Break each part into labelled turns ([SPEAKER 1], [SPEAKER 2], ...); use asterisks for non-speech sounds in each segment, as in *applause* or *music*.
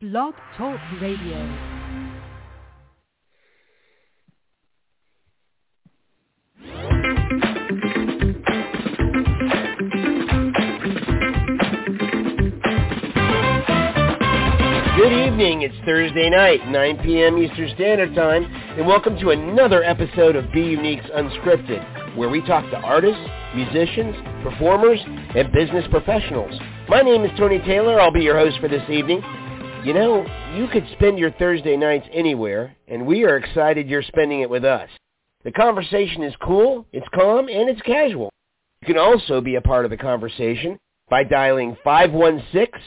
[SPEAKER 1] Blog Talk Radio.
[SPEAKER 2] Good evening. It's Thursday night, 9 p.m. Eastern Standard Time, and welcome to another episode of Be Unique's Unscripted, where we talk to artists, musicians, performers, and business professionals. My name is Tony Taylor. I'll be your host for this evening. You know, you could spend your Thursday nights anywhere, and we are excited you're spending it with us. The conversation is cool, it's calm, and it's casual. You can also be a part of the conversation by dialing 516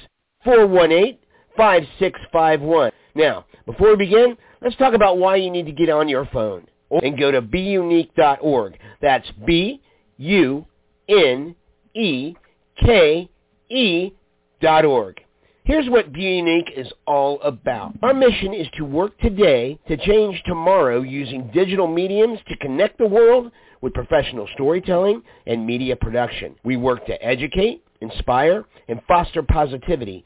[SPEAKER 2] 418 5651. Now, before we begin, let's talk about why you need to get on your phone and go to beunique.org. That's B-U-N-E-K-E dot org. Here's what Be Unique is all about. Our mission is to work today to change tomorrow using digital mediums to connect the world with professional storytelling and media production. We work to educate, inspire, and foster positivity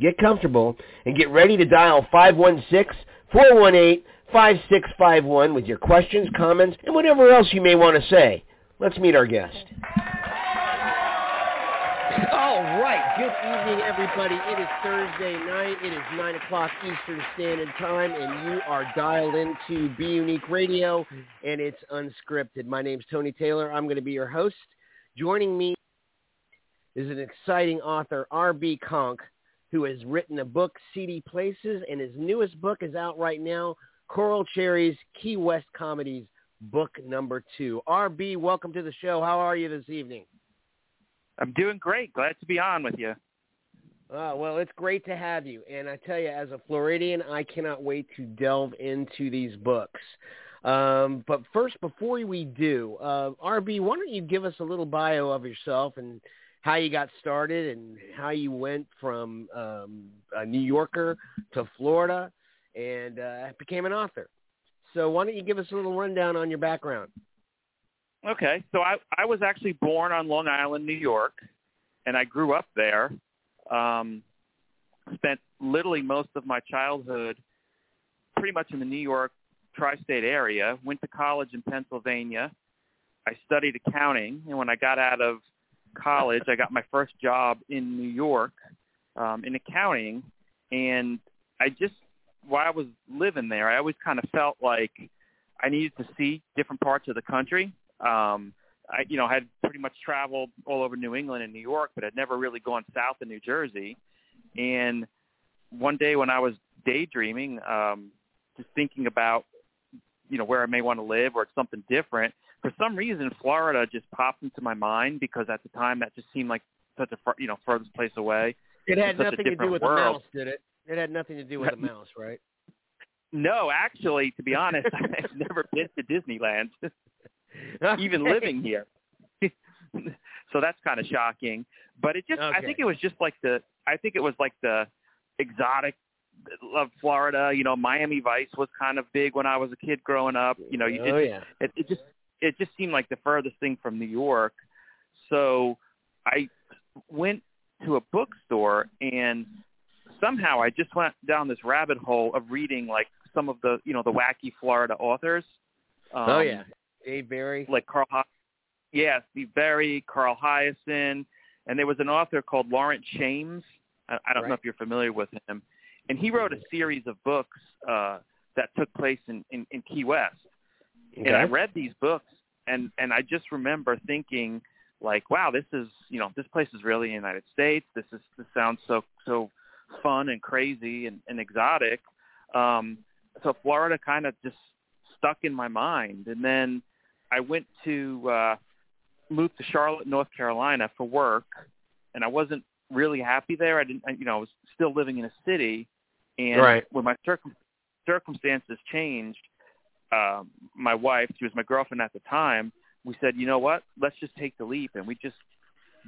[SPEAKER 2] get comfortable, and get ready to dial 516-418-5651 with your questions, comments, and whatever else you may want to say. Let's meet our guest. All right. Good evening, everybody. It is Thursday night. It is 9 o'clock Eastern Standard Time, and you are dialed into Be Unique Radio, and it's unscripted. My name's Tony Taylor. I'm going to be your host. Joining me is an exciting author, R.B. Conch, who has written a book, Seedy Places, and his newest book is out right now, Coral Cherry's Key West Comedies, book number two. RB, welcome to the show. How are you this evening?
[SPEAKER 3] I'm doing great. Glad to be on with you.
[SPEAKER 2] Uh, well, it's great to have you. And I tell you, as a Floridian, I cannot wait to delve into these books. Um, but first, before we do, uh, RB, why don't you give us a little bio of yourself and how you got started and how you went from um, a New Yorker to Florida and uh, became an author. So why don't you give us a little rundown on your background?
[SPEAKER 3] Okay, so I I was actually born on Long Island, New York, and I grew up there. Um, spent literally most of my childhood pretty much in the New York tri-state area. Went to college in Pennsylvania. I studied accounting, and when I got out of college, I got my first job in New York um, in accounting, and I just while I was living there, I always kind of felt like I needed to see different parts of the country um, I, you know, had pretty much traveled all over New England and New York, but had never really gone south of New Jersey. And one day when I was daydreaming, um, just thinking about, you know, where I may want to live or something different, for some reason Florida just popped into my mind because at the time that just seemed like such a, far, you know, furthest place away.
[SPEAKER 2] It had nothing to do with
[SPEAKER 3] world.
[SPEAKER 2] the mouse, did it? It had nothing to do with the mouse, right?
[SPEAKER 3] No, actually, to be honest, *laughs* I've never been to Disneyland. *laughs* even living here. *laughs* so that's kind of shocking. But it just,
[SPEAKER 2] okay.
[SPEAKER 3] I think it was just like the, I think it was like the exotic of Florida. You know, Miami Vice was kind of big when I was a kid growing up. You know, you
[SPEAKER 2] oh,
[SPEAKER 3] it,
[SPEAKER 2] yeah.
[SPEAKER 3] it, it just, it just seemed like the furthest thing from New York. So I went to a bookstore and somehow I just went down this rabbit hole of reading like some of the, you know, the wacky Florida authors. Um,
[SPEAKER 2] oh yeah, Dave Barry.
[SPEAKER 3] Like Carl, yeah, Steve Barry, Carl Hiaasen, and there was an author called Lawrence Shames. I, I don't
[SPEAKER 2] right.
[SPEAKER 3] know if you're familiar with him, and he wrote a series of books uh, that took place in, in, in Key West.
[SPEAKER 2] Okay.
[SPEAKER 3] And I read these books, and and I just remember thinking, like, wow, this is you know this place is really the United States. This is this sounds so so fun and crazy and, and exotic. Um, so Florida kind of just stuck in my mind, and then I went to uh, move to Charlotte, North Carolina for work, and I wasn't really happy there. I didn't, I, you know, I was still living in a city, and
[SPEAKER 2] Right.
[SPEAKER 3] when my circum- circumstances changed, uh, my wife, she was my girlfriend at the time, we said, you know what? Let's just take the leap, and we just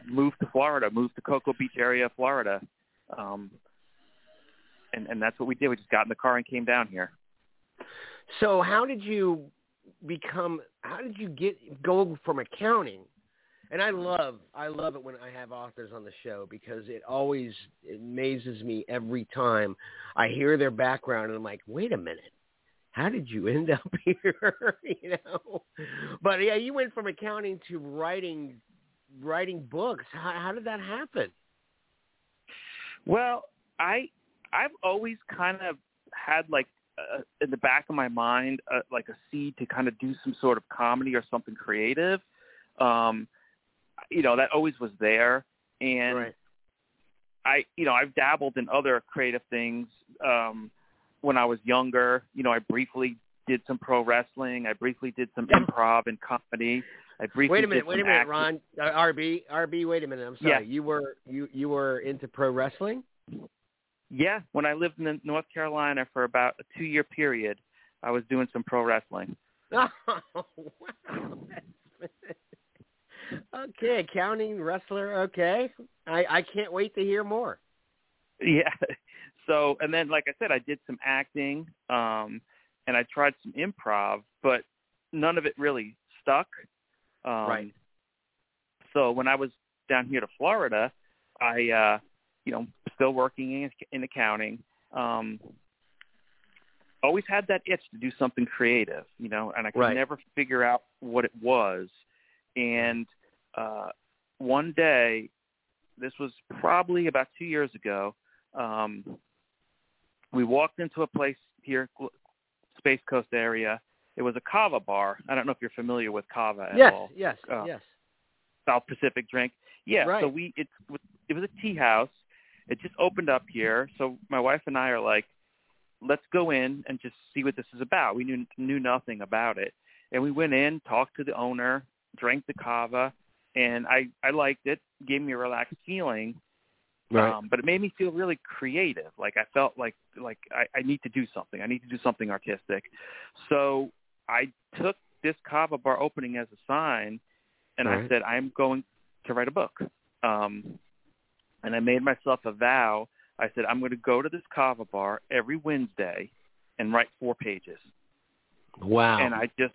[SPEAKER 3] moved to Florida, moved to Cocoa Beach area, Florida, um, and and that's what we did. We just got in the car and came down here.
[SPEAKER 2] So how did you become? How did you get go from accounting? And I love I love it when I have authors on the show because it always it amazes me every time I hear their background and I'm like, wait a minute, how did you end up *laughs* here? *laughs* you know, but yeah, you went from accounting to writing writing books. How, how did that happen?
[SPEAKER 3] Well, I I've always kind of had like uh, in the back of my mind uh, like a seed to kind of do some sort of comedy or something creative. Um, you know, that always was there, and
[SPEAKER 2] right.
[SPEAKER 3] I you know I've dabbled in other creative things. Um, when I was younger, you know, I briefly did some pro wrestling. I briefly did some improv and comedy. I briefly
[SPEAKER 2] wait a minute, wait a minute,
[SPEAKER 3] acting.
[SPEAKER 2] Ron. Uh, RB, RB. Wait a minute. I'm sorry.
[SPEAKER 3] Yeah.
[SPEAKER 2] You were you you were into pro wrestling.
[SPEAKER 3] Yeah, when I lived in North Carolina for about a two-year period, I was doing some pro wrestling. *laughs*
[SPEAKER 2] Oh wow. *laughs* okay, accounting wrestler. Okay, I I can't wait to hear more.
[SPEAKER 3] Yeah. So, and then, like I said, I did some acting, um, and I tried some improv, but none of it really stuck. Um,
[SPEAKER 2] Right.
[SPEAKER 3] So when I was down here to Florida, I, uh, you know, still working in, in accounting, um, always had that itch to do something creative, you know, and I could
[SPEAKER 2] Right.
[SPEAKER 3] never figure out what it was. And uh, one day, this was probably about two years ago, um, we walked into a place here, Space Coast area. It was a kava bar. I don't know if you're familiar with kava at
[SPEAKER 2] Yes,
[SPEAKER 3] all.
[SPEAKER 2] yes,
[SPEAKER 3] Uh,
[SPEAKER 2] yes.
[SPEAKER 3] South Pacific drink. Yeah,
[SPEAKER 2] Right.
[SPEAKER 3] so we it it was a tea house. It just opened up here. So my wife and I are like, let's go in and just see what this is about. We knew knew nothing about it, and we went in, talked to the owner, drank the kava, and I I liked it. Gave me a relaxed feeling. Um, but it made me feel really creative. Like I felt like like I, I need to do something. I need to do something artistic. So I took this kava bar opening as a sign, and I said I'm going to write a book. Um, and I made myself a vow. I said I'm going to go to this kava bar every Wednesday and write four pages
[SPEAKER 2] wow.
[SPEAKER 3] and I just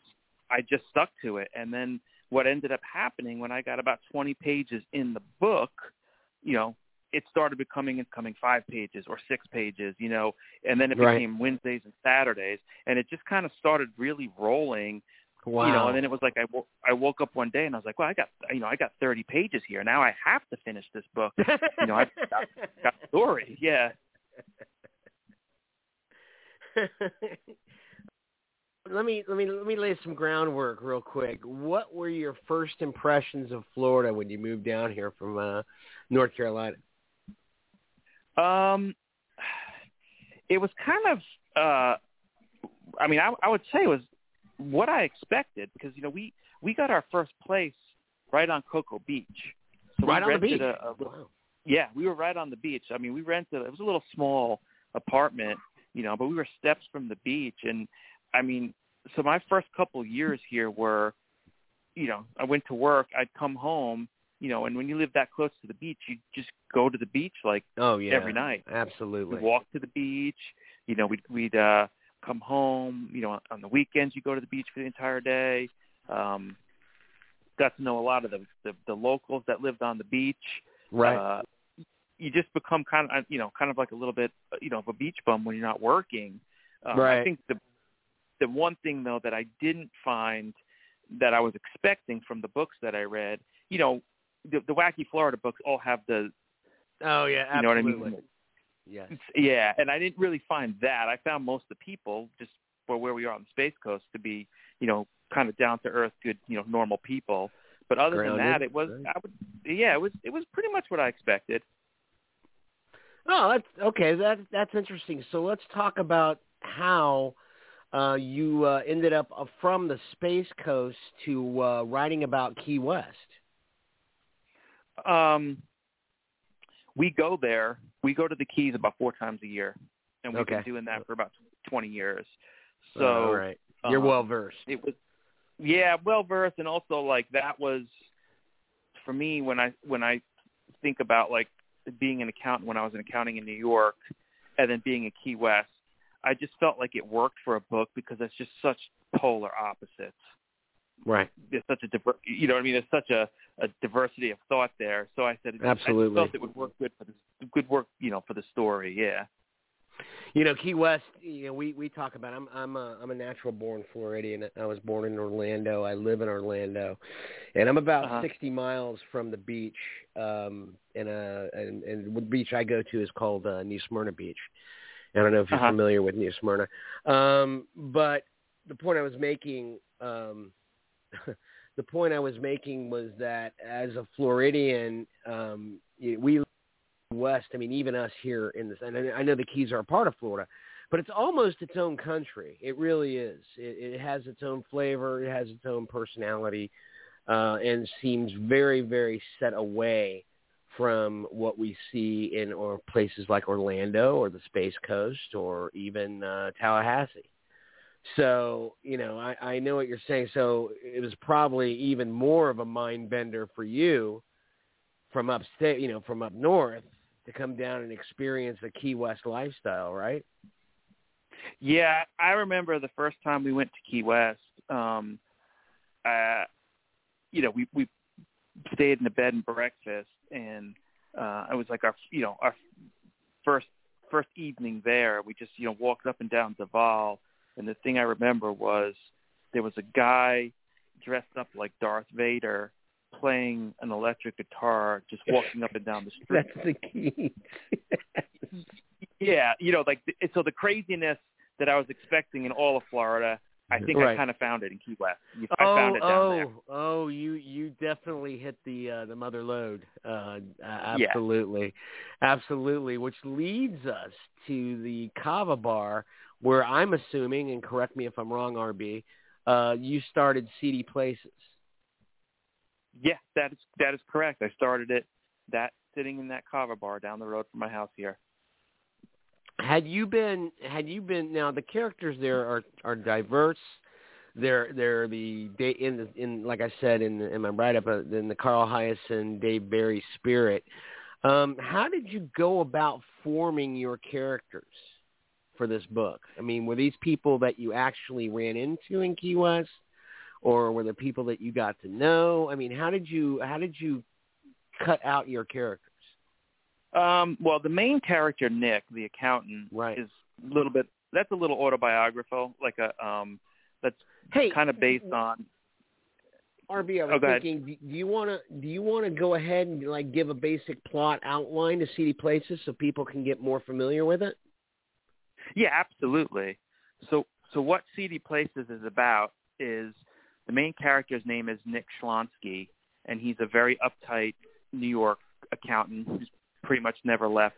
[SPEAKER 3] I just stuck to it. And then what ended up happening when I got about 20 pages in the book, you know, it started becoming it's coming five pages or six pages, you know, and then it
[SPEAKER 2] Right.
[SPEAKER 3] became Wednesdays and Saturdays, and it just kind of started really rolling,
[SPEAKER 2] wow.
[SPEAKER 3] you know. And then it was like I wo- I woke up one day and I was like, well, I got you know I got 30 pages here now. I have to finish this book. You know, I've got, got story. Yeah. *laughs*
[SPEAKER 2] let me let me let me lay some groundwork real quick. What were your first impressions of Florida when you moved down here from uh, North Carolina?
[SPEAKER 3] Um, it was kind of, uh, I mean, I, I would say it was what I expected because you know we we got our first place right on Cocoa Beach. So
[SPEAKER 2] right on the beach.
[SPEAKER 3] A, a,
[SPEAKER 2] wow.
[SPEAKER 3] yeah, we were right on the beach. I mean, we rented it was a little small apartment, you know, but we were steps from the beach, and I mean, so my first couple years here were, you know, I went to work, I'd come home, you know, and when you live that close to the beach, you just go to the beach like
[SPEAKER 2] Oh yeah.
[SPEAKER 3] every night.
[SPEAKER 2] Absolutely.
[SPEAKER 3] We'd walk to the beach. You know, we'd we'd uh, come home. You know, on the weekends you go to the beach for the entire day. Um, got to know a lot of the the, the locals that lived on the beach.
[SPEAKER 2] Right.
[SPEAKER 3] Uh, you just become kind of you know kind of like a little bit you know of a beach bum when you're not working. Um,
[SPEAKER 2] Right.
[SPEAKER 3] I think the the one thing though that I didn't find that I was expecting from the books that I read, you know, the, the wacky Florida books all have the
[SPEAKER 2] oh yeah.
[SPEAKER 3] you know what I
[SPEAKER 2] Absolutely.
[SPEAKER 3] mean
[SPEAKER 2] Yes.
[SPEAKER 3] yeah, and I didn't really find that. I found most of the people just for where we are on the Space Coast to be, you know, kind of down to earth, good, you know, normal people. But other than that, it was
[SPEAKER 2] right.
[SPEAKER 3] I would yeah, it was it was pretty much what I expected.
[SPEAKER 2] Oh, that's okay. That that's interesting. So let's talk about how uh, you uh, ended up uh, from the Space Coast to uh, writing about Key West.
[SPEAKER 3] Um we go there. We go to the Keys about four times a year, and we've
[SPEAKER 2] Okay.
[SPEAKER 3] been doing that for about 20 years. So
[SPEAKER 2] All right. You're
[SPEAKER 3] um,
[SPEAKER 2] well versed.
[SPEAKER 3] it was yeah well versed and also like that was for me when i when i think about like being an accountant when i was in accounting in new york and then being in key west i just felt like it worked for a book because it's just such polar opposites
[SPEAKER 2] Right.
[SPEAKER 3] there's such a you know what i mean there's such a, a diversity of thought there so i said it, i
[SPEAKER 2] Absolutely.
[SPEAKER 3] felt it would work good for the good work you know for the story yeah
[SPEAKER 2] You know, Key West. You know, we we talk about. I'm I'm a I'm a natural born Floridian. I was born in Orlando. I live in Orlando, and I'm about
[SPEAKER 3] Uh-huh.
[SPEAKER 2] 60 miles from the beach. Um, and uh, and and the beach I go to is called uh, New Smyrna Beach. I don't know if you're
[SPEAKER 3] Uh-huh.
[SPEAKER 2] familiar with New Smyrna, um, but the point I was making. Um, *laughs* the point I was making was that as a Floridian, um, we West. I mean, even us here in this, and I I know the Keys are a part of Florida, but it's almost its own country. It really is. It, it has its own flavor. It has its own personality, uh, and seems very, very set away from what we see in or places like Orlando or the Space Coast or even uh, Tallahassee. So, you know, I, I know what you're saying. So it was probably even more of a mind bender for you from upstate, you know, from up north to come down and experience the Key West lifestyle, right?
[SPEAKER 3] Yeah, I remember the first time we went to Key West. Um, uh, you know, we we stayed in a bed and breakfast, and uh, it was like our you know our first first evening there. We just you know walked up and down Duval, and the thing I remember was there was a guy dressed up like Darth Vader playing an electric guitar, just walking up and down the *laughs* street.
[SPEAKER 2] That's the key. *laughs*
[SPEAKER 3] Yeah, you know, like so the craziness that I was expecting in all of Florida, I think I kind of found it in Key West. I
[SPEAKER 2] oh,
[SPEAKER 3] found it down
[SPEAKER 2] oh,
[SPEAKER 3] there.
[SPEAKER 2] oh! You you definitely hit the uh, the mother lode. Uh, uh,
[SPEAKER 3] Yeah.
[SPEAKER 2] absolutely, absolutely. Which leads us to the Kava Bar, where I'm assuming, and correct me if I'm wrong, RB, uh, you started Seedy Places.
[SPEAKER 3] Yeah, that is that is correct. I started it that sitting in that kava bar down the road from my house here.
[SPEAKER 2] Had you been had you been now the characters there are are diverse. They're they're the day in the in like I said in the, in my write up uh, in the Carl Hiaasen Dave Barry spirit. Um, how did you go about forming your characters for this book? I mean, were these people that you actually ran into in Key West, or were the people that you got to know? I mean, how did you how did you cut out your characters?
[SPEAKER 3] Um, well, the main character Nick, the accountant,
[SPEAKER 2] Right.
[SPEAKER 3] is a little bit. That's a little autobiographical, like a um, that's
[SPEAKER 2] Hey,
[SPEAKER 3] kind of based on.
[SPEAKER 2] RB, I was
[SPEAKER 3] Oh,
[SPEAKER 2] thinking, do do you want to do you want to go ahead and like give a basic plot outline to Seedy Places so people can get more familiar with it?
[SPEAKER 3] Yeah, absolutely. So, so what Seedy Places is about is the main character's name is Nick Schlonsky, and he's a very uptight New York accountant who's pretty much never left,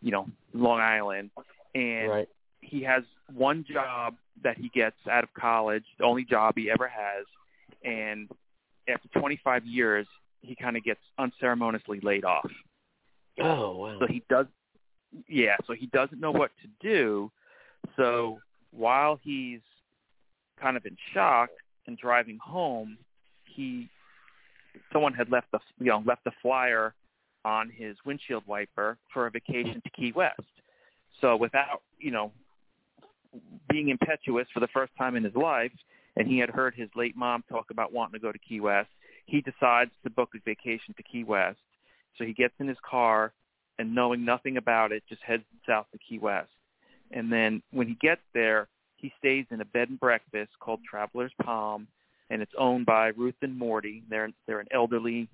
[SPEAKER 3] you know, Long Island, and
[SPEAKER 2] right.
[SPEAKER 3] he has one job that he gets out of college, the only job he ever has, and after 25 years, he kind of gets unceremoniously laid off.
[SPEAKER 2] Oh wow.
[SPEAKER 3] So he does, yeah. So he doesn't know what to do. So while he's kind of in shock and driving home, he someone had left the you know left a flyer on his windshield wiper for a vacation to Key West. So without you know being impetuous for the first time in his life, and he had heard his late mom talk about wanting to go to Key West, he decides to book a vacation to Key West. So he gets in his car and knowing nothing about it, just heads south to Key West. And then when he gets there, he stays in a bed and breakfast called Traveler's Palm, and it's owned by Ruth and Morty. They're they're an elderly,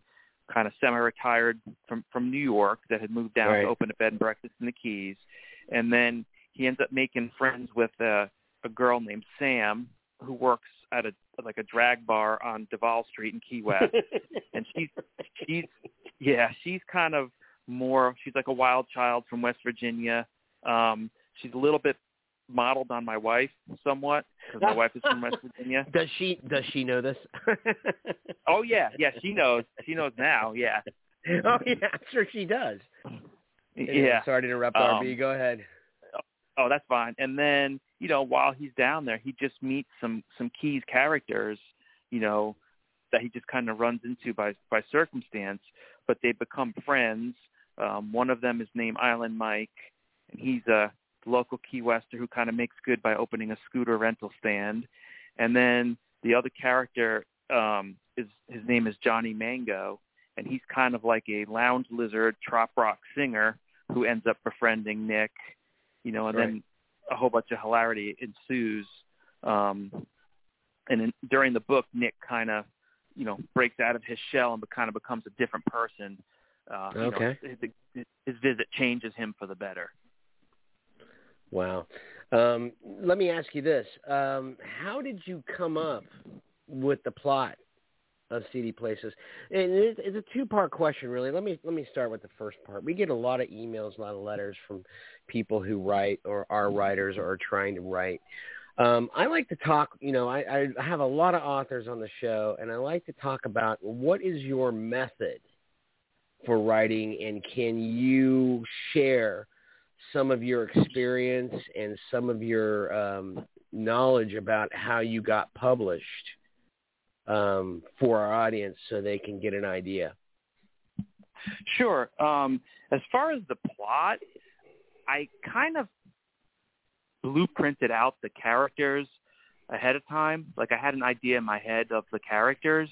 [SPEAKER 3] kind of semi-retired from from New York that had moved down
[SPEAKER 2] Right.
[SPEAKER 3] to open a bed and breakfast in the Keys. And then he ends up making friends with a a girl named Sam who works at a like a drag bar on Duval Street in Key West *laughs* and she's she's yeah she's kind of more she's like a wild child from west virginia um she's a little bit modeled on my wife somewhat because my wife is from west virginia *laughs*
[SPEAKER 2] does she does she know this? *laughs*
[SPEAKER 3] oh yeah yeah she knows she knows now yeah
[SPEAKER 2] oh yeah, I'm sure she does.
[SPEAKER 3] yeah
[SPEAKER 2] Sorry to interrupt,
[SPEAKER 3] Um,
[SPEAKER 2] RB. Go ahead.
[SPEAKER 3] Oh, that's fine. And then, you know, while he's down there, he just meets some some keys characters, you know, that he just kind of runs into by by circumstance, but they become friends. Um, one of them is named Island Mike, and he's a local Key Wester who kind of makes good by opening a scooter rental stand. And then the other character um, is his name is Johnny Mango, and he's kind of like a lounge lizard trop rock singer who ends up befriending Nick, you know, and
[SPEAKER 2] Right.
[SPEAKER 3] then a whole bunch of hilarity ensues. Um, and in, during the book, Nick kind of, you know, breaks out of his shell and kind of becomes a different person. Uh, you know,
[SPEAKER 2] Okay.
[SPEAKER 3] his, his visit changes him for the better.
[SPEAKER 2] Wow. Um, let me ask you this: um, How did you come up with the plot of Seedy Places? And it- it's a two-part question, really. Let me let me start with the first part. We get a lot of emails, a lot of letters from people who write or are writers or are trying to write. Um, I like to talk. You know, I, I have a lot of authors on the show, and I like to talk about what is your method for writing, and can you share some of your experience and some of your um, knowledge about how you got published um, for our audience so they can get an idea.
[SPEAKER 3] Sure. Um, as far as the plot, I kind of blueprinted out the characters ahead of time. Like I had an idea in my head of the characters,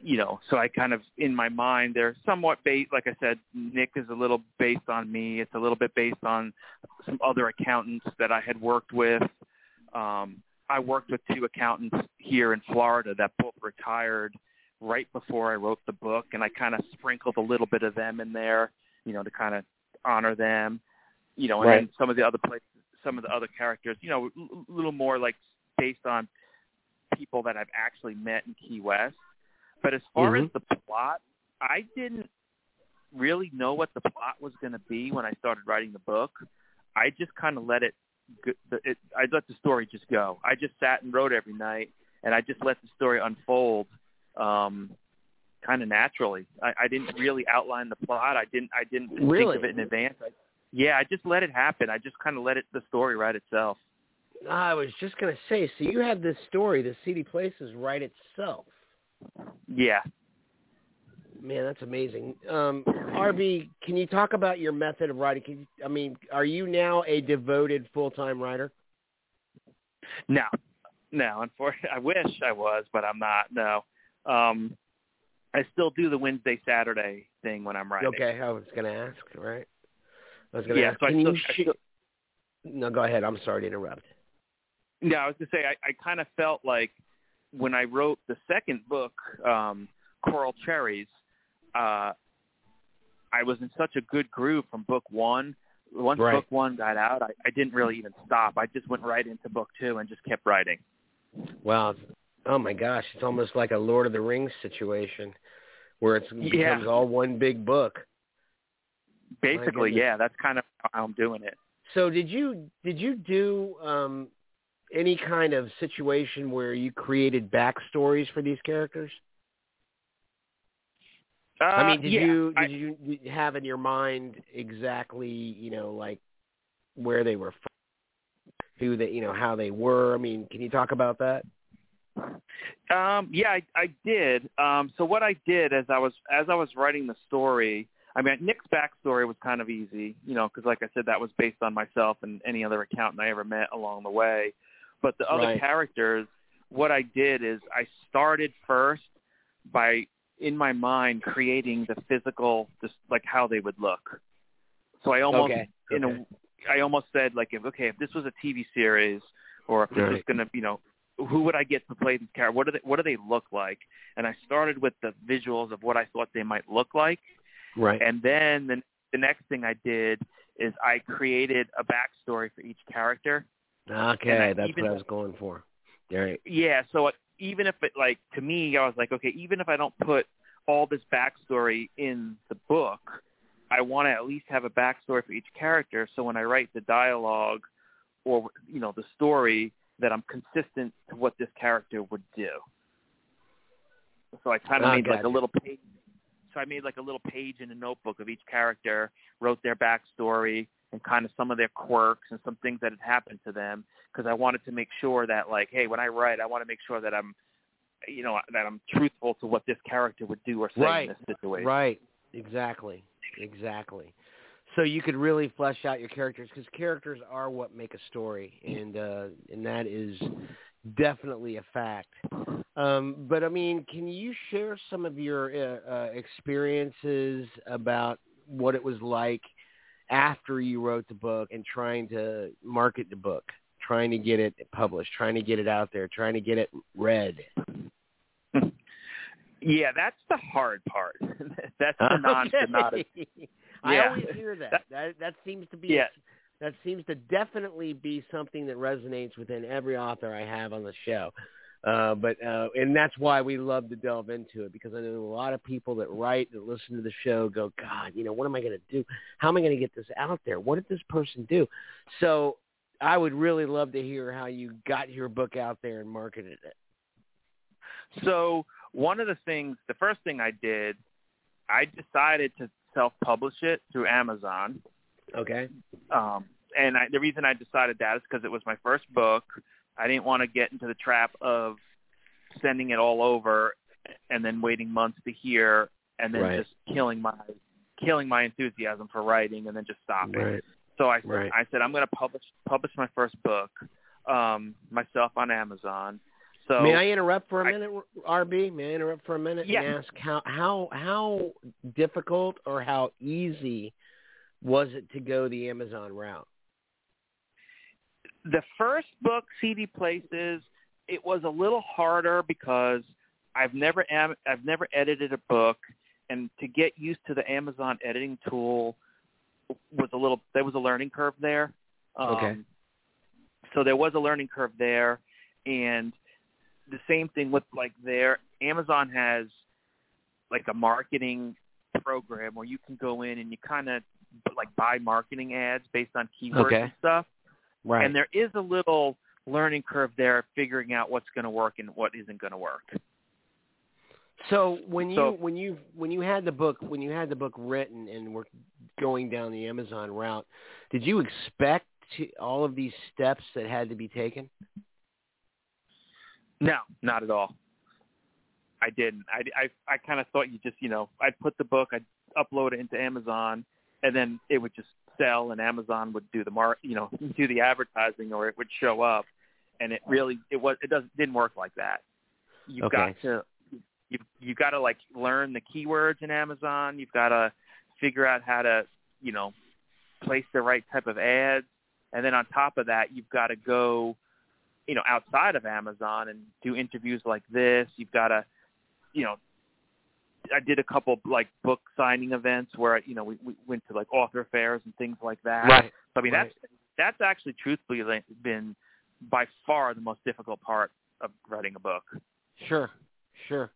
[SPEAKER 3] you know, so I kind of in my mind they're somewhat based. Like I said, Nick is a little based on me. It's a little bit based on some other accountants that I had worked with. Um, I worked with two accountants here in Florida that both retired right before I wrote the book, and I kind of sprinkled a little bit of them in there, you know, to kind of honor them, you know, and
[SPEAKER 2] Right.
[SPEAKER 3] some of the other places, some of the other characters, you know, a little more like based on people that I've actually met in Key West. But as far
[SPEAKER 2] Mhm.
[SPEAKER 3] as the plot, I didn't really know what the plot was going to be when I started writing the book. I just kind of let it, it. I let the story just go. I just sat and wrote every night, and I just let the story unfold, um, kind of naturally. I, I didn't really outline the plot. I didn't. I didn't
[SPEAKER 2] Really?
[SPEAKER 3] think of it in advance. I, yeah, I just let it happen. I just kind of let it the story write itself.
[SPEAKER 2] I was just going to say, so you had this story, the Seedy Places, write itself.
[SPEAKER 3] Yeah.
[SPEAKER 2] Man, that's amazing. Um, RB, can you talk about your method of writing? Can you, I mean, are you now a devoted full-time writer?
[SPEAKER 3] No, no. Unfortunately, *laughs* I wish I was, but I'm not. No. Um, I still do the Wednesday Saturday thing when I'm writing.
[SPEAKER 2] Okay, I was going to ask, right? I was going to
[SPEAKER 3] Yeah.
[SPEAKER 2] ask.
[SPEAKER 3] So I
[SPEAKER 2] Can
[SPEAKER 3] still,
[SPEAKER 2] you
[SPEAKER 3] I
[SPEAKER 2] sh-
[SPEAKER 3] still,
[SPEAKER 2] no, go ahead. I'm sorry to interrupt.
[SPEAKER 3] yeah, I was gonna say I, I kind of felt like when I wrote the second book, um, Coral Cherries, uh, I was in such a good groove from book one. Once
[SPEAKER 2] Right.
[SPEAKER 3] book one got out, I, I didn't really even stop. I just went right into book two and just kept writing.
[SPEAKER 2] Wow. Oh my gosh, it's almost like a Lord of the Rings situation where it's, it
[SPEAKER 3] Yeah.
[SPEAKER 2] becomes all one big book.
[SPEAKER 3] Basically, yeah, that's kind of how I'm doing it.
[SPEAKER 2] So did you did you do um any kind of situation where you created backstories for these characters?
[SPEAKER 3] Uh,
[SPEAKER 2] I mean, did
[SPEAKER 3] yeah,
[SPEAKER 2] you
[SPEAKER 3] I-
[SPEAKER 2] did you did you have in your mind exactly, you know, like where they were from, who they, you know, how they were? I mean, can you talk about that?
[SPEAKER 3] Um, yeah, I, I did. Um, so what I did as I was as I was writing the story, I mean, Nick's backstory was kind of easy, you know, because like I said, that was based on myself and any other accountant I ever met along the way. But the other
[SPEAKER 2] Right.
[SPEAKER 3] characters, what I did is I started first by in my mind creating the physical, just like how they would look. So I almost
[SPEAKER 2] Okay,
[SPEAKER 3] in
[SPEAKER 2] okay.
[SPEAKER 3] a, I almost said like, if okay, if this was a TV series, or if this was
[SPEAKER 2] Right.
[SPEAKER 3] going to, you know, who would I get to play these characters? What do they What do they look like? And I started with the visuals of what I thought they might look like,
[SPEAKER 2] Right.
[SPEAKER 3] and then the the next thing I did is I created a backstory for each character.
[SPEAKER 2] Okay, that's
[SPEAKER 3] even-
[SPEAKER 2] what I was going for. Right.
[SPEAKER 3] Yeah, so even if it like to me, I was like, okay, even if I don't put all this backstory in the book, I want to at least have a backstory for each character. So when I write the dialogue or you know the story, that I'm consistent to what this character would do. So I kind of
[SPEAKER 2] Ah,
[SPEAKER 3] made like a little page. So I made like a little page in a notebook of each character, wrote their backstory and kind of some of their quirks and some things that had happened to them because I wanted to make sure that like, hey, when I write, I want to make sure that I'm, you know, that I'm truthful to what this character would do or say
[SPEAKER 2] right.
[SPEAKER 3] in this situation.
[SPEAKER 2] Right. Exactly. Exactly. So you could really flesh out your characters because characters are what make a story, and uh, and that is definitely a fact. Um, but I mean, can you share some of your uh, uh, experiences about what it was like after you wrote the book and trying to market the book, trying to get it published, trying to get it out there, trying to get it read? *laughs*
[SPEAKER 3] Yeah, that's the hard part. *laughs* that's the non *laughs*
[SPEAKER 2] okay.
[SPEAKER 3] the not
[SPEAKER 2] I always hear that.
[SPEAKER 3] That-
[SPEAKER 2] That that seems to be
[SPEAKER 3] Yeah.
[SPEAKER 2] That seems to definitely be something that resonates within every author I have on the show. Uh, but uh, and that's why we love to delve into it because I know a lot of people that write that listen to the show go, God, you know, what am I going to do? How am I going to get this out there? What did this person do? So I would really love to hear how you got your book out there and marketed it.
[SPEAKER 3] So one of the things, the first thing I did, I decided to self-publish it through Amazon.
[SPEAKER 2] Okay.
[SPEAKER 3] Um, and I, the reason I decided that is because it was my first book. I didn't want to get into the trap of sending it all over and then waiting months to hear and then
[SPEAKER 2] Right.
[SPEAKER 3] just killing my killing my enthusiasm for writing and then just stopping.
[SPEAKER 2] Right.
[SPEAKER 3] So I said,
[SPEAKER 2] Right.
[SPEAKER 3] I said I'm going to publish publish my first book um, myself on Amazon. So
[SPEAKER 2] May I interrupt for a
[SPEAKER 3] I-
[SPEAKER 2] minute, RB? May I interrupt for a minute
[SPEAKER 3] Yeah.
[SPEAKER 2] and ask how how how difficult or how easy was it to go the Amazon route?
[SPEAKER 3] the first book, Seedy Places, it was a little harder because I've never am, I've never edited a book, and to get used to the Amazon editing tool was a little there was a learning curve there. Um,
[SPEAKER 2] Okay.
[SPEAKER 3] So there was a learning curve there, and the same thing with like there Amazon has like a marketing program where you can go in and you kind of like buy marketing ads based on keywords
[SPEAKER 2] Okay.
[SPEAKER 3] and stuff.
[SPEAKER 2] Right.
[SPEAKER 3] And there is a little learning curve there, figuring out what's going to work and what isn't going to work.
[SPEAKER 2] so when you
[SPEAKER 3] So-
[SPEAKER 2] when you when you had the book when you had the book written and were going down the Amazon route, did you expect to, all of these steps that had to be taken?
[SPEAKER 3] No, not at all. I didn't. I, I, I kind of thought you just, you know, I'd put the book, I'd upload it into Amazon, and then it would just sell, and Amazon would do the mar, you know, *laughs* do the advertising, or it would show up. And it really, it was, it doesn't, didn't work like that. You've
[SPEAKER 2] Okay.
[SPEAKER 3] got to, you, you got to like learn the keywords in Amazon. You've got to figure out how to, you know, place the right type of ads, and then on top of that, you've got to go you know outside of Amazon and do interviews like this. You've got to, you know, I did a couple like book signing events where you know we, we went to like author fairs and things like that.
[SPEAKER 2] Right.
[SPEAKER 3] So I mean
[SPEAKER 2] Right.
[SPEAKER 3] that's that's actually truthfully been by far the most difficult part of writing a book.
[SPEAKER 2] Sure, sure.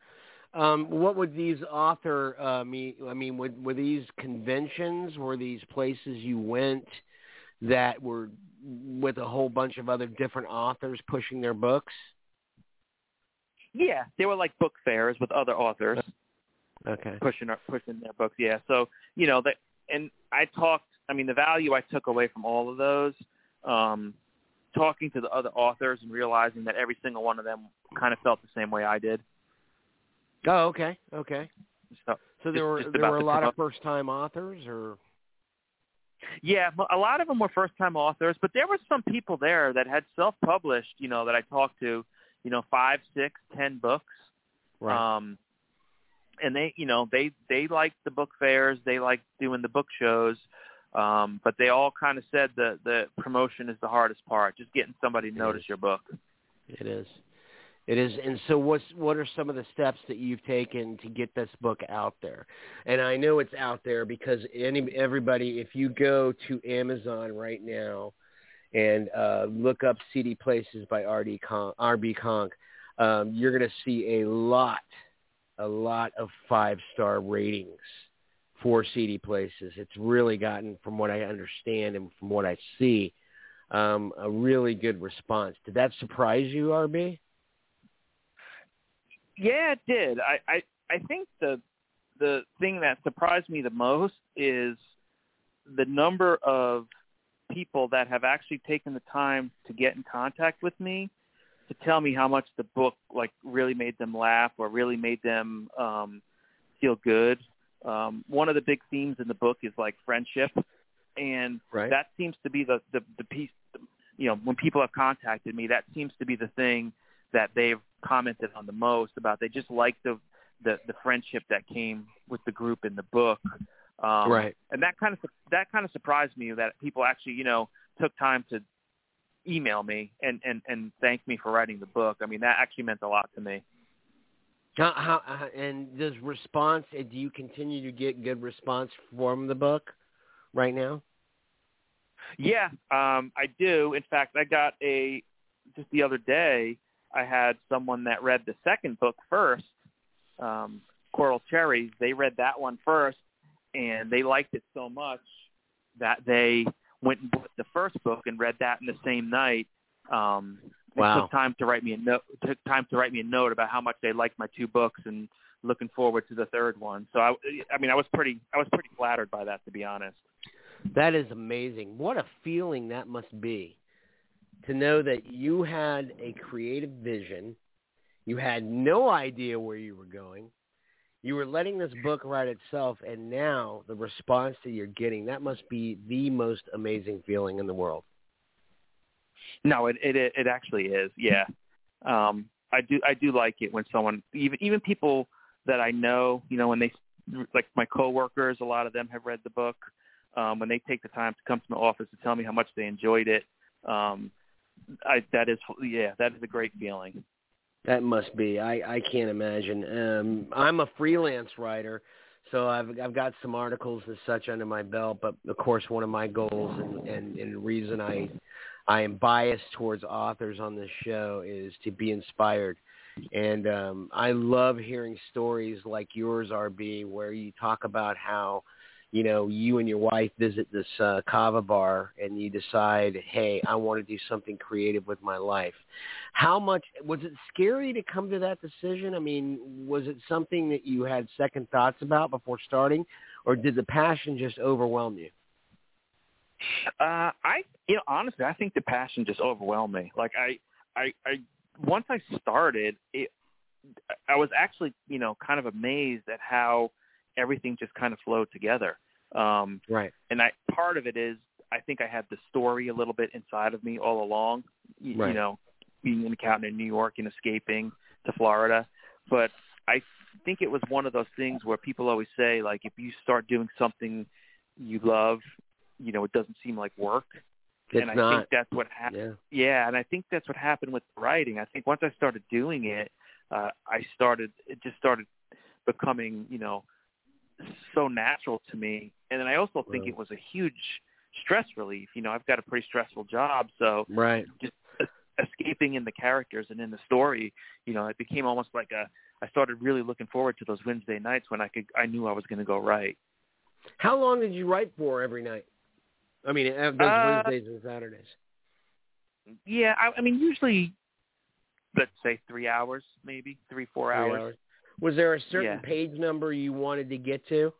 [SPEAKER 2] Um, what would these author uh, mean? I mean, would, were these conventions? Were these places you went that were with a whole bunch of other different authors pushing their books?
[SPEAKER 3] Yeah, they were like book fairs with other authors.
[SPEAKER 2] Okay.
[SPEAKER 3] pushing pushing their books. Yeah. So you know that, and I talked. I mean, the value I took away from all of those, um, talking to the other authors and realizing that every single one of them kind of felt the same way I did.
[SPEAKER 2] Oh, okay, okay.
[SPEAKER 3] So
[SPEAKER 2] So there
[SPEAKER 3] Just-
[SPEAKER 2] were
[SPEAKER 3] just
[SPEAKER 2] there were a lot of first time authors, or
[SPEAKER 3] yeah, a lot of them were first time authors, but there were some people there that had self published. You know, that I talked to. You know, five, six, ten books.
[SPEAKER 2] right?
[SPEAKER 3] Um, and they, you know, they they liked the book fairs, they liked doing the book shows, um, but they all kind of said the the promotion is the hardest part, just getting somebody to notice your book.
[SPEAKER 2] It is. It is. And so what's what are some of the steps that you've taken to get this book out there? And I know it's out there because any everybody if you go to Amazon right now and uh, look up Seedy Places by RD Con- RB Conch, um, you're going to see a lot a lot of five-star ratings for Seedy Places. It's really gotten from what I understand and from what I see um, a really good response. Did that surprise you, RB?
[SPEAKER 3] Yeah, it did. I I I think the the thing that surprised me the most is the number of people that have actually taken the time to get in contact with me to tell me how much the book like really made them laugh or really made them um feel good. Um one of the big themes in the book is like friendship and
[SPEAKER 2] Right.
[SPEAKER 3] that seems to be the the the piece you know when people have contacted me that seems to be the thing that they've commented on the most about they just like the the the friendship that came with the group in the book um
[SPEAKER 2] Right.
[SPEAKER 3] and that kind of that kind of surprised me that people actually you know took time to email me and and and thank me for writing the book i mean that actually meant a lot to me
[SPEAKER 2] How, how, how, and does response? uh, Do you continue to get good response from the book right now?
[SPEAKER 3] Yeah, um, I do. In fact, I got a just the other day. I had someone that read the second book first, um, Coral Cherries. They read that one first, and they liked it so much that they went and bought the first book and read that in the same night. Um,
[SPEAKER 2] Wow.
[SPEAKER 3] Took time to write me a note. Took time to write me a note about how much they liked my two books and looking forward to the third one. So I, I mean, I was pretty, I was pretty flattered by that, to be honest.
[SPEAKER 2] That is amazing. What a feeling that must be to know that you had a creative vision. You had no idea where you were going. You were letting this book write itself, and now the response that you're getting, that must be the most amazing feeling in the world.
[SPEAKER 3] No, it it it actually is. Yeah, um, I do I do like it when someone even even people that I know, you know, when they like my coworkers, a lot of them have read the book. Um, when they take the time to come to my office to tell me how much they enjoyed it, um, I that is yeah, that is a great feeling.
[SPEAKER 2] That must be. I I can't imagine. Um, I'm a freelance writer, so I've I've got some articles and such under my belt. But of course, one of my goals and and, and reason I I am biased towards authors on this show is to be inspired. And um, I love hearing stories like yours, RB, where you talk about how, you know, you and your wife visit this uh, kava bar and you decide, hey, I want to do something creative with my life. How much was it scary to come to that decision? I mean, was it something that you had second thoughts about before starting, or did the passion just overwhelm you?
[SPEAKER 3] Uh, I, you know, honestly, I think the passion just overwhelmed me. Like I, I, I, once I started, it, I was actually, you know, kind of amazed at how everything just kind of flowed together. Um,
[SPEAKER 2] Right.
[SPEAKER 3] and I, part of it is, I think I had the story a little bit inside of me all along. You,
[SPEAKER 2] Right.
[SPEAKER 3] you know, being an accountant in New York and escaping to Florida, but I think it was one of those things where people always say, like, if you start doing something you love, you know, it doesn't seem like work.
[SPEAKER 2] It's
[SPEAKER 3] and I
[SPEAKER 2] not.
[SPEAKER 3] think that's what happened.
[SPEAKER 2] Yeah.
[SPEAKER 3] Yeah, and I think that's what happened with writing. I think once I started doing it, uh, I started it just started becoming, you know, so natural to me. And then I also think
[SPEAKER 2] Wow.
[SPEAKER 3] it was a huge stress relief. You know, I've got a pretty stressful job, so
[SPEAKER 2] Right.
[SPEAKER 3] just escaping in the characters and in the story, you know, it became almost like a I started really looking forward to those Wednesday nights when I could I knew I was going to go right.
[SPEAKER 2] How long did you write for every night? I mean, uh, those
[SPEAKER 3] Uh,
[SPEAKER 2] Wednesdays and Saturdays.
[SPEAKER 3] Yeah, I, I mean usually let's say 3 hours, maybe 3 4
[SPEAKER 2] Three
[SPEAKER 3] hours.
[SPEAKER 2] Was there a certain
[SPEAKER 3] Yeah.
[SPEAKER 2] page number you wanted to get to?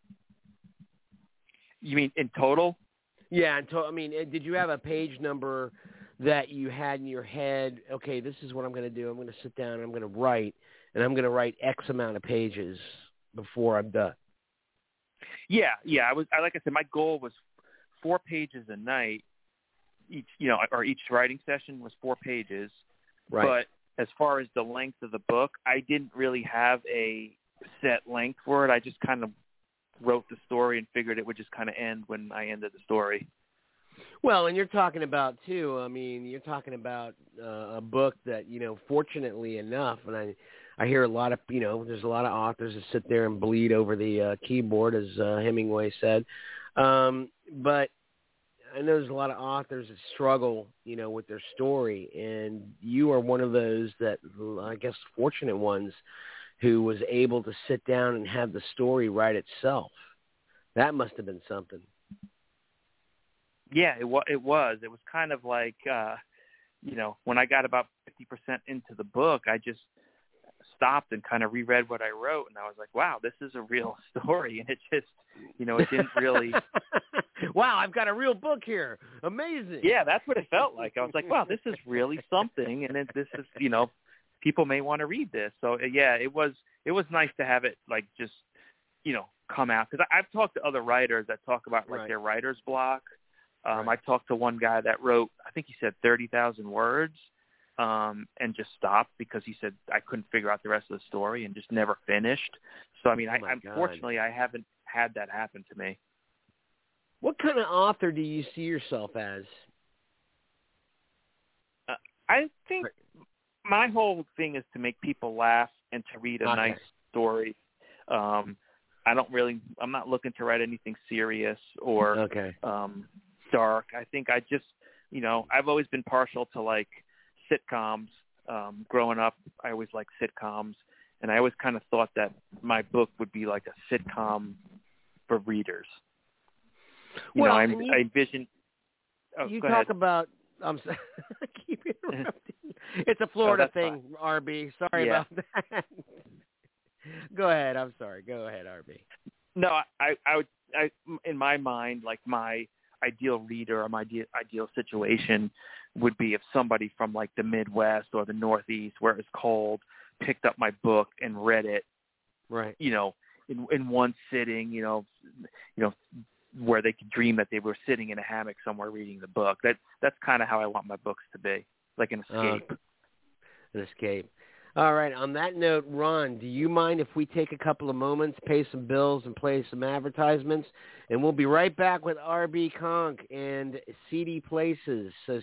[SPEAKER 3] You mean in total?
[SPEAKER 2] Yeah, and to, I mean, uh, did you have a page number that you had in your head? Okay, this is what I'm going to do. I'm going to sit down and I'm going to write, and I'm going to write X amount of pages before I'm done.
[SPEAKER 3] Yeah, yeah. I was I, like I said, my goal was four pages a night. Each, you know, or each writing session was four pages.
[SPEAKER 2] Right.
[SPEAKER 3] As far as the length of the book, I didn't really have a set length for it. I just kind of wrote the story and figured it would just kind of end when I ended the story.
[SPEAKER 2] Well, and you're talking about too. I mean, you're talking about uh, a book that you know. Fortunately enough, and I, I hear a lot of you know. There's a lot of authors that sit there and bleed over the uh, keyboard, as uh, Hemingway said. Um, but I know there's a lot of authors that struggle, you know, with their story, and you are one of those that I guess fortunate ones who was able to sit down and have the story write itself. That must have been something.
[SPEAKER 3] Yeah, it was. It was. It was kind of like, uh, you know, when I got about fifty percent into the book, I just stopped and kind of reread what I wrote, and I was like, wow, this is a real *laughs* story, and it just, you know, it didn't really. *laughs*
[SPEAKER 2] wow, I've got a real book here. Amazing.
[SPEAKER 3] Yeah, that's what it felt like. I was like, wow, this is really something, and it, this is, you know, people may want to read this. So uh, yeah, it was it was nice to have it like just, you know, come out because I've talked to other writers that talk about like
[SPEAKER 2] Right.
[SPEAKER 3] their writer's block. Um,
[SPEAKER 2] Right.
[SPEAKER 3] I talked to one guy that wrote, I think he said thirty thousand words, um, and just stopped because he said I couldn't figure out the rest of the story and just never finished. So I mean,
[SPEAKER 2] Oh
[SPEAKER 3] I,
[SPEAKER 2] God.
[SPEAKER 3] unfortunately, I haven't had that happen to me.
[SPEAKER 2] What kind of author do you see yourself as?
[SPEAKER 3] I think my whole thing is to make people laugh and to read a
[SPEAKER 2] Okay.
[SPEAKER 3] nice story. Um, I don't really. I'm not looking to write anything serious or
[SPEAKER 2] Okay.
[SPEAKER 3] um, dark. I think I just, you know, I've always been partial to like sitcoms. Um, growing up, I always liked sitcoms, and I always kind of thought that my book would be like a sitcom for readers. You
[SPEAKER 2] Well,
[SPEAKER 3] know, I,
[SPEAKER 2] and you-
[SPEAKER 3] I envision. Oh,
[SPEAKER 2] you talk
[SPEAKER 3] ahead.
[SPEAKER 2] about. I'm sorry. *laughs* I keep interrupting. it's a *laughs* Florida
[SPEAKER 3] that's
[SPEAKER 2] thing, RB. Sorry
[SPEAKER 3] Yeah.
[SPEAKER 2] about *laughs* that. Go ahead. I'm sorry. Go ahead, RB.
[SPEAKER 3] No, I, I would, I, in my mind, like my ideal reader or my ideal, ideal situation would be if somebody from like the Midwest or the Northeast, where it's cold, picked up my book and read it,
[SPEAKER 2] Right.
[SPEAKER 3] you know, in in one sitting, you know, you know, where they could dream that they were sitting in a hammock somewhere reading the book. That that's kind of how I want my books to be, like an
[SPEAKER 2] Uh,
[SPEAKER 3] escape.
[SPEAKER 2] An escape. All right. On that note, Ron, do you mind if we take a couple of moments, pay some bills, and play some advertisements? And we'll be right back with RB Conch and Seedy Places. So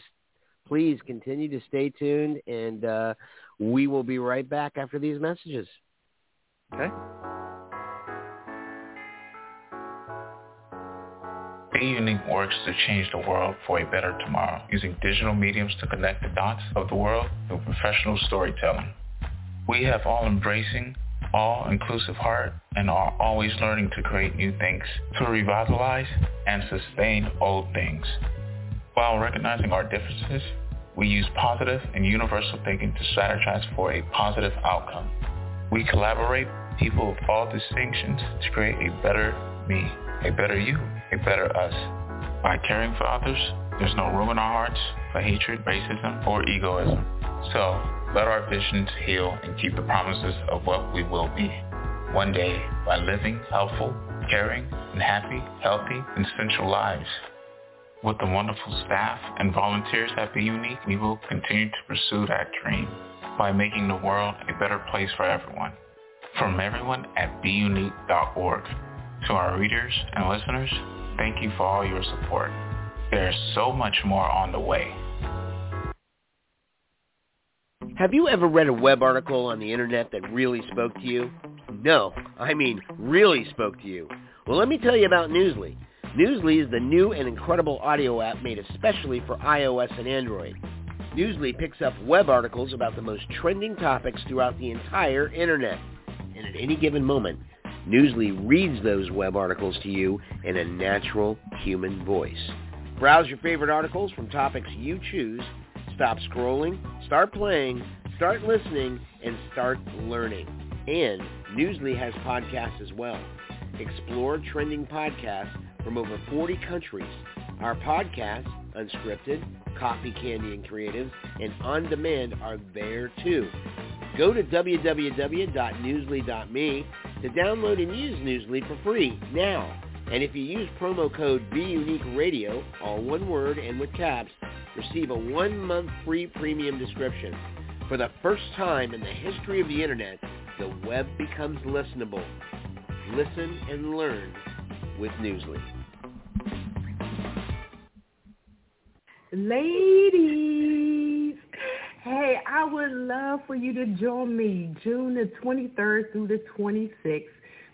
[SPEAKER 2] please continue to stay tuned, and uh, we will be right back after these messages.
[SPEAKER 3] Okay.
[SPEAKER 4] Be Unique works to change the world for a better tomorrow using digital mediums to connect the dots of the world through professional storytelling. We have all-embracing, all-inclusive heart and are always learning to create new things, to revitalize and sustain old things. While recognizing our differences, we use positive and universal thinking to strategize for a positive outcome. We collaborate people of all distinctions to create a better me, a better you, a better us. By caring for others, there's no room in our hearts for hatred, racism, or egoism. So, let our visions heal and keep the promises of what we will be. One day, by living helpful, caring, and happy, healthy, and essential lives. With the wonderful staff and volunteers at Be Unique, we will continue to pursue that dream by making the world a better place for everyone. From everyone at BeUnique.org. To our readers and listeners, thank you for all your support. There's so much more on the way.
[SPEAKER 2] Have you ever read a web article on the internet that really spoke to you? No, I mean really spoke to you. Well, let me tell you about Newsly. Newsly is the new and incredible audio app made especially for iOS and Android. Newsly picks up web articles about the most trending topics throughout the entire internet. And at any given moment, Newsly reads those web articles to you in a natural human voice. Browse your favorite articles from topics you choose Stop scrolling, start playing, start listening, and start learning. And Newsly has podcasts as well. Explore trending podcasts from over 40 countries. Our podcasts, unscripted, coffee, candy, and creatives, and on demand are there too. Go to www.newsly.me to download and use Newsly for free now. And if you use promo code BUniqueRadio, all one word and with caps, receive a one-month free premium description. For the first time in the history of the internet, the web becomes listenable. Listen and learn with Newsly.
[SPEAKER 5] Ladies, hey, I would love for you to join me June the 23rd through the 26th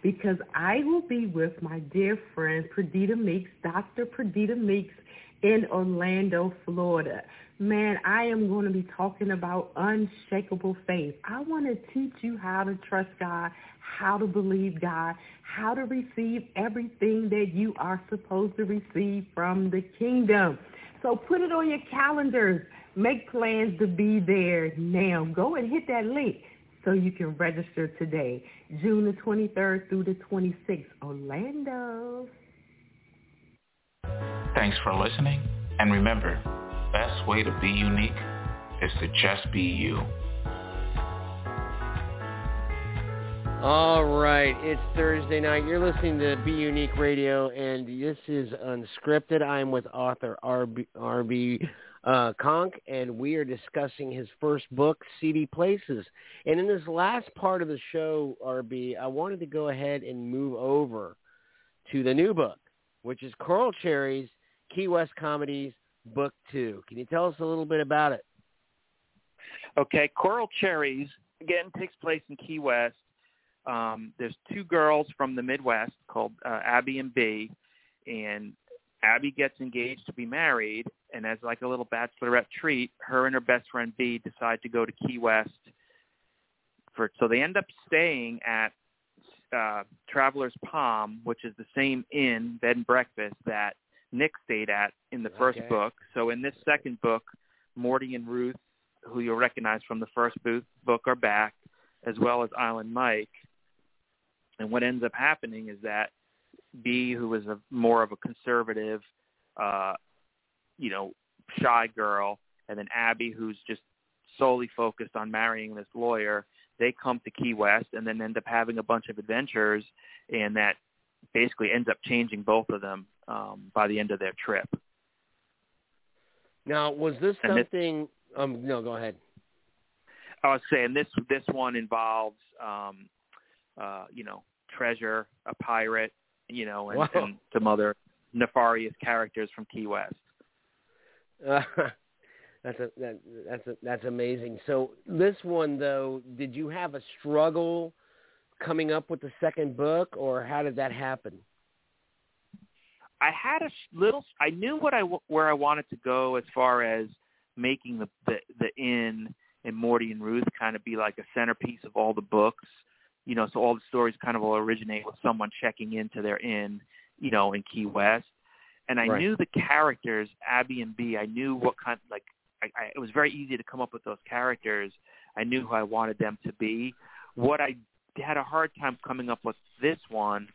[SPEAKER 5] because I will be with my dear friend Perdita Meeks, Dr. Perdita Meeks in Orlando, Florida. Man, I am going to be talking about unshakable faith. I want to teach you how to trust God, how to believe God, how to receive everything that you are supposed to receive from the kingdom. So put it on your calendars. Make plans to be there now. Go and hit that link so you can register today. June the 23rd through the 26th, Orlando.
[SPEAKER 4] Thanks for listening. And remember, the best way to be unique is to just be you.
[SPEAKER 2] All right, it's Thursday night. You're listening to Be Unique Radio, and this is Unscripted. I'm with author R.B. R.B. Uh, Conch, and we are discussing his first book, Seedy Places. And in this last part of the show, RB, I wanted to go ahead and move over to the new book, which is Coral Cherries, Key West Comedies, Book Two. Can you tell us a little bit about it?
[SPEAKER 3] Okay, Coral Cherries, again, takes place in Key West um, there's two girls from the Midwest called uh, Abby and B, and Abby gets engaged to be married, and as like a little bachelorette treat, her and her best friend B decide to go to Key West. For so they end up staying at uh, Traveler's Palm, which is the same inn bed and breakfast that Nick stayed at in the first
[SPEAKER 2] Okay.
[SPEAKER 3] book. So in this second book, Morty and Ruth, who you'll recognize from the first book, book are back, as well as Island Mike. And what ends up happening is that B, who is a more of a conservative, uh, you know, shy girl, and then Abby, who's just solely focused on marrying this lawyer, they come to Key West and then end up having a bunch of adventures, and that basically ends up changing both of them um, by the end of their trip.
[SPEAKER 2] Now, was this
[SPEAKER 3] And this-
[SPEAKER 2] something? um, no, go ahead.
[SPEAKER 3] I was saying this this one involves um uh you know treasure a pirate you know and,
[SPEAKER 2] Wow.
[SPEAKER 3] and some other nefarious characters from Key West.
[SPEAKER 2] Uh, *laughs* that's a, that, that's a, that's amazing. So this one though, did you have a struggle coming up with the second book, or how did that happen?
[SPEAKER 3] I had a little I knew what I where I wanted to go as far as making the the, the inn and Morty and Ruth kind of be like a centerpiece of all the books. You know, so all the stories kind of will originate with someone checking into their inn, you know, in Key West. And I
[SPEAKER 2] Right.
[SPEAKER 3] knew the characters, Abby and B. I knew what kind like I, I, it was very easy to come up with those characters. I knew who I wanted them to be. What I had a hard time coming up with this one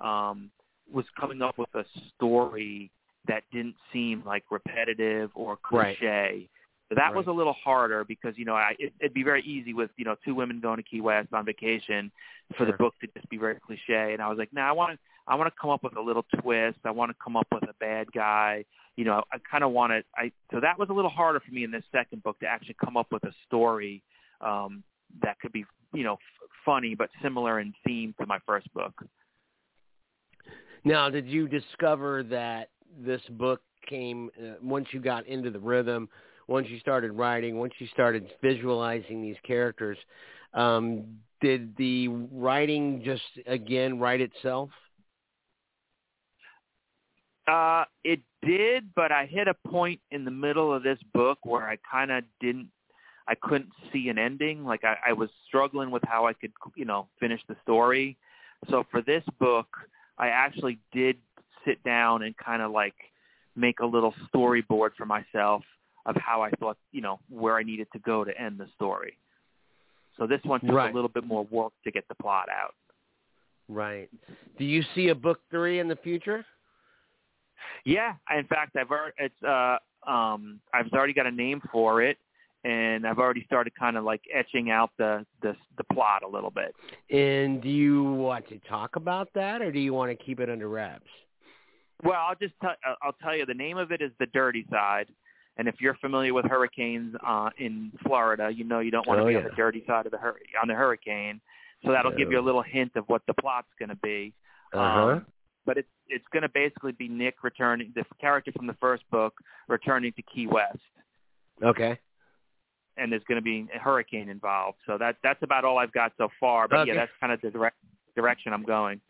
[SPEAKER 3] um, was coming up with a story that didn't seem like repetitive or
[SPEAKER 2] Right.
[SPEAKER 3] cliche. So that was a little harder because you know I, it, it'd be very easy with you know two women going to Key West on vacation for the book to just be very cliche. And I was like, no, nah, I want to I want to come up with a little twist. I want to come up with a bad guy. You know, I kind of want to. I so that was a little harder for me in this second book to actually come up with a story um, that could be you know f- funny but similar in theme to my first book.
[SPEAKER 2] Now, did you discover that this book came uh, once you got into the rhythm, once you started writing, once you started visualizing these characters? Um, did the writing just again write itself?
[SPEAKER 3] Uh, it did, but I hit a point in the middle of this book where I kind of didn't, I couldn't see an ending. Like I, I was struggling with how I could, you know, finish the story. So for this book, I actually did sit down and kind of like make a little storyboard for myself of how I thought, you know, where I needed to go to end the story. So this one took
[SPEAKER 2] Right.
[SPEAKER 3] a little bit more work to get the plot out.
[SPEAKER 2] Right. Do you see a book three in the future?
[SPEAKER 3] Yeah, in fact, I've already it's uh um I've already got a name for it, and I've already started kind of like etching out the the the plot a little bit.
[SPEAKER 2] And do you want to talk about that, or do you want to keep it under wraps?
[SPEAKER 3] Well, I'll just tell I'll tell you the name of it is the Dirty Side, and if you're familiar with hurricanes uh in Florida, you know you don't want to
[SPEAKER 2] Oh,
[SPEAKER 3] be
[SPEAKER 2] yeah.
[SPEAKER 3] on the dirty side of the hur- on the hurricane. So that'll give you a little hint of what the plot's going to be.
[SPEAKER 2] Uh-huh.
[SPEAKER 3] Um, but it's it's going to basically be Nick returning, the character from the first book returning to Key West.
[SPEAKER 2] Okay.
[SPEAKER 3] And there's going to be a hurricane involved. So that that's about all I've got so far. But
[SPEAKER 2] Okay.
[SPEAKER 3] yeah, that's kind of the direct direction I'm going.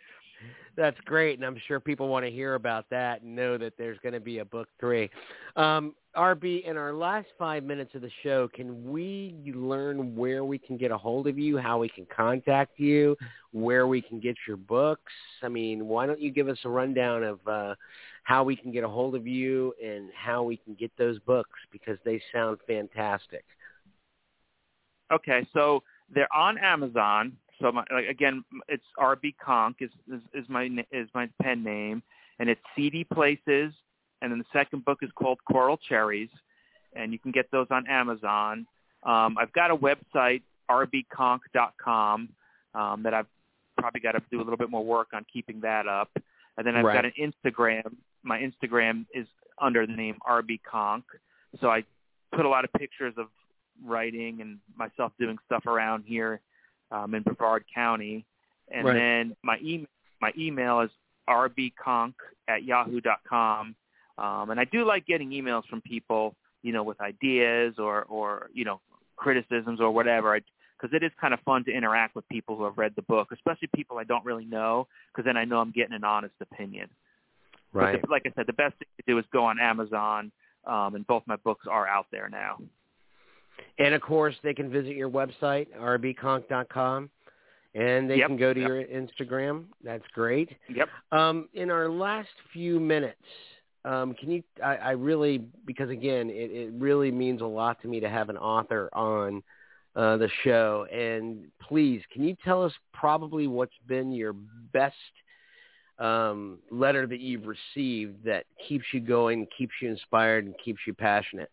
[SPEAKER 2] That's great, and I'm sure people want to hear about that and know that there's going to be a book three. Um, RB, in our last five minutes of the show, can we learn where we can get a hold of you, how we can contact you, where we can get your books? I mean, why don't you give us a rundown of uh, how we can get a hold of you and how we can get those books because they sound fantastic.
[SPEAKER 3] Okay, so they're on Amazon. So my, like, again, it's RB Conch is, is is my is my pen name, and it's Seedy Places, and then the second book is called Coral Cherries, and you can get those on Amazon. Um, I've got a website rbconch.com um, that I've probably got to do a little bit more work on keeping that up, and then I've
[SPEAKER 2] Right.
[SPEAKER 3] got an Instagram. My Instagram is under the name RB Conch, so I put a lot of pictures of writing and myself doing stuff around here um, in Brevard County. And
[SPEAKER 2] Right.
[SPEAKER 3] then my email my email is rbconch at yahoo.com. Um, and I do like getting emails from people, you know, with ideas or, or you know, criticisms or whatever. Because it is kind of fun to interact with people who have read the book, especially people I don't really know, because then I know I'm getting an honest opinion.
[SPEAKER 2] Right.
[SPEAKER 3] the, like I said, the best thing to do is go on Amazon, um, and both my books are out there now.
[SPEAKER 2] And of course, they can visit your website, rbconch.com, and they
[SPEAKER 3] Yep,
[SPEAKER 2] can go to
[SPEAKER 3] yep.
[SPEAKER 2] your Instagram. That's great.
[SPEAKER 3] Yep.
[SPEAKER 2] Um, in our last few minutes, um, can you? I, I really, because again, it, it really means a lot to me to have an author on uh, the show. And please, can you tell us probably what's been your best um, letter that you've received that keeps you going, keeps you inspired, and keeps you passionate?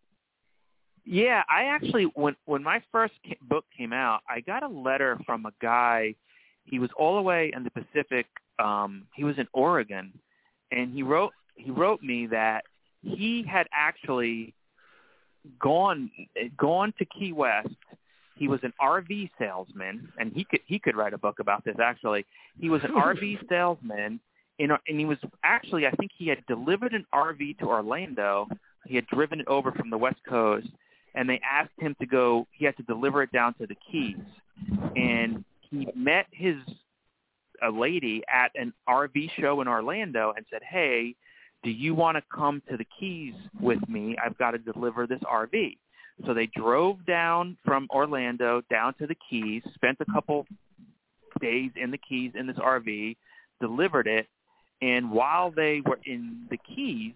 [SPEAKER 3] Yeah, I actually when when my first book came out, I got a letter from a guy. He was all the way in the Pacific. Um, he was in Oregon, and he wrote he wrote me that he had actually gone gone to Key West. He was an RV salesman, and he could he could write a book about this. Actually, he was an *laughs* RV salesman, in, and he was actually I think he had delivered an RV to Orlando. He had driven it over from the West Coast, and they asked him to go. He had to deliver it down to the Keys, and he met his a lady at an RV show in Orlando and said, "Hey, do you want to come to the Keys with me? I've got to deliver this RV." So they drove down from Orlando down to the Keys, spent a couple days in the Keys in this RV, delivered it, and while they were in the Keys,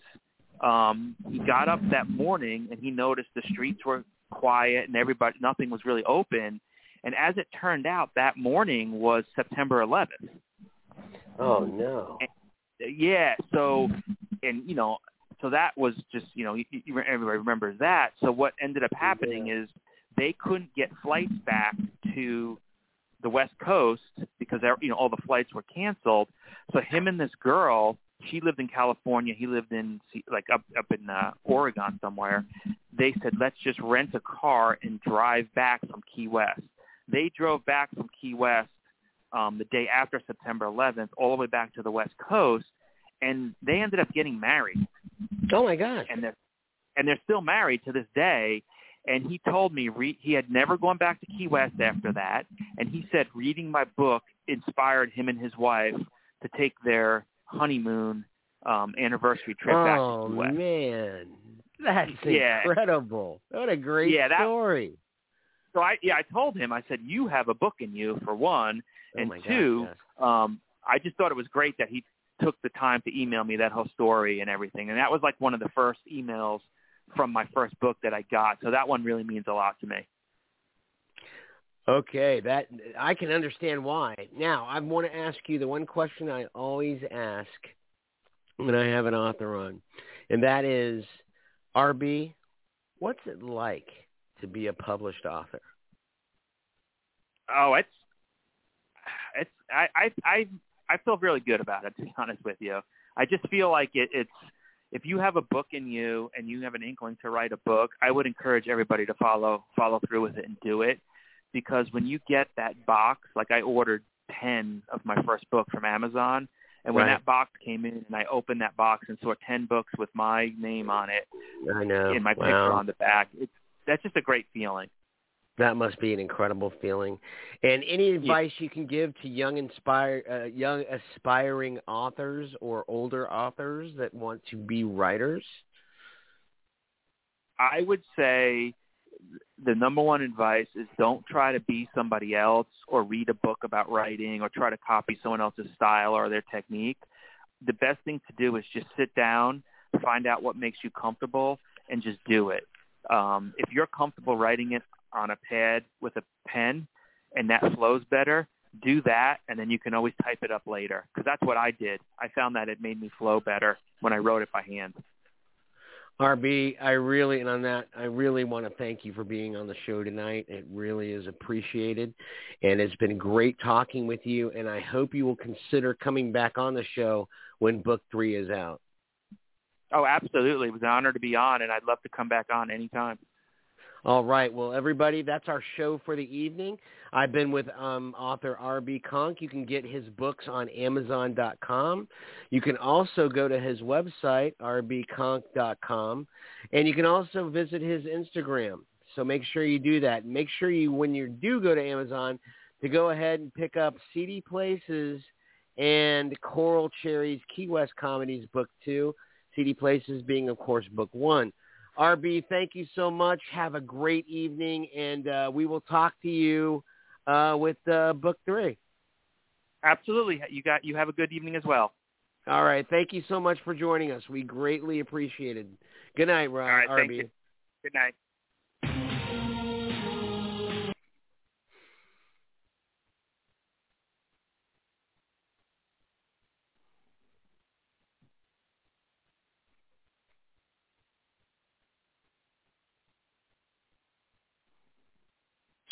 [SPEAKER 3] um, he got up that morning and he noticed the streets were quiet and everybody nothing was really open. And as it turned out, that morning was September 11th.
[SPEAKER 2] Oh no!
[SPEAKER 3] Yeah, so and you know, so that was just you know you, you, everybody remembers that. So what ended up happening
[SPEAKER 2] Yeah.
[SPEAKER 3] is they couldn't get flights back to the West Coast because you know all the flights were canceled. So him and this girl, she lived in California, he lived in like up up in uh, Oregon somewhere. They said let's just rent a car and drive back from Key West. They drove back from Key West um, the day after September 11th, all the way back to the West Coast, and they ended up getting married,
[SPEAKER 2] Oh my gosh!
[SPEAKER 3] and they're and they're still married to this day. And he told me re- he had never gone back to Key West after that, and he said reading my book inspired him and his wife to take their honeymoon um, anniversary trip back to
[SPEAKER 2] oh
[SPEAKER 3] West.
[SPEAKER 2] man, that's *laughs*
[SPEAKER 3] Yeah.
[SPEAKER 2] incredible! What a great
[SPEAKER 3] Yeah, that-
[SPEAKER 2] story!
[SPEAKER 3] So I yeah I told him I said you have a book in you for one and
[SPEAKER 2] my gosh,
[SPEAKER 3] two,
[SPEAKER 2] yes.
[SPEAKER 3] um, I just thought it was great that he took the time to email me that whole story and everything. And that was like one of the first emails from my first book that I got. So that one really means a lot to me.
[SPEAKER 2] Okay, that I can understand why. Now, I want to ask you the one question I always ask when I have an author on, and that is, RB, what's it like to be a published author?
[SPEAKER 3] Oh, it's it's I I I I feel really good about it to be honest with you. I just feel like it, it's if you have a book in you and you have an inkling to write a book, I would encourage everybody to follow follow through with it and do it because when you get that box, like I ordered 10 of my first book from Amazon and when
[SPEAKER 2] Right.
[SPEAKER 3] that box came in and I opened that box and saw 10 books with my name on it
[SPEAKER 2] I know.
[SPEAKER 3] and my
[SPEAKER 2] wow.
[SPEAKER 3] picture on the back, it's that's just a great feeling.
[SPEAKER 2] That must be an incredible feeling. And any advice you can give to young inspire uh, young aspiring authors or older authors that want to be writers?
[SPEAKER 3] I would say the number one advice is don't try to be somebody else or read a book about writing or try to copy someone else's style or their technique. The best thing to do is just sit down, find out what makes you comfortable, and just do it. Um, if you're comfortable writing it on a pad with a pen and that flows better, do that, and then you can always type it up later. Because that's what I did. I found that it made me flow better when I wrote it by hand.
[SPEAKER 2] RB, I really, and on that, I really want to thank you for being on the show tonight. It really is appreciated. And it's been great talking with you. And I hope you will consider coming back on the show when book three is out.
[SPEAKER 3] Oh, absolutely. It was an honor to be on, and I'd love to come back on anytime.
[SPEAKER 2] All right. Well, everybody, that's our show for the evening. I've been with um, author R.B. Conch. You can get his books on Amazon.com. You can also go to his website, rbconch.com, and you can also visit his Instagram. So make sure you do that. Make sure you, when you do go to Amazon, to go ahead and pick up Seedy Places and Coral Cherry's Key West Comedies Book 2. Seedy Places being, of course, Book 1. RB, thank you so much. Have a great evening, and uh, we will talk to you uh, with uh, book three.
[SPEAKER 3] Absolutely. You got you have a good evening as well.
[SPEAKER 2] All right. Thank you so much for joining us. We greatly appreciate it. Good night, Rob.
[SPEAKER 3] All right,
[SPEAKER 2] RB.
[SPEAKER 3] Thank you. Good night.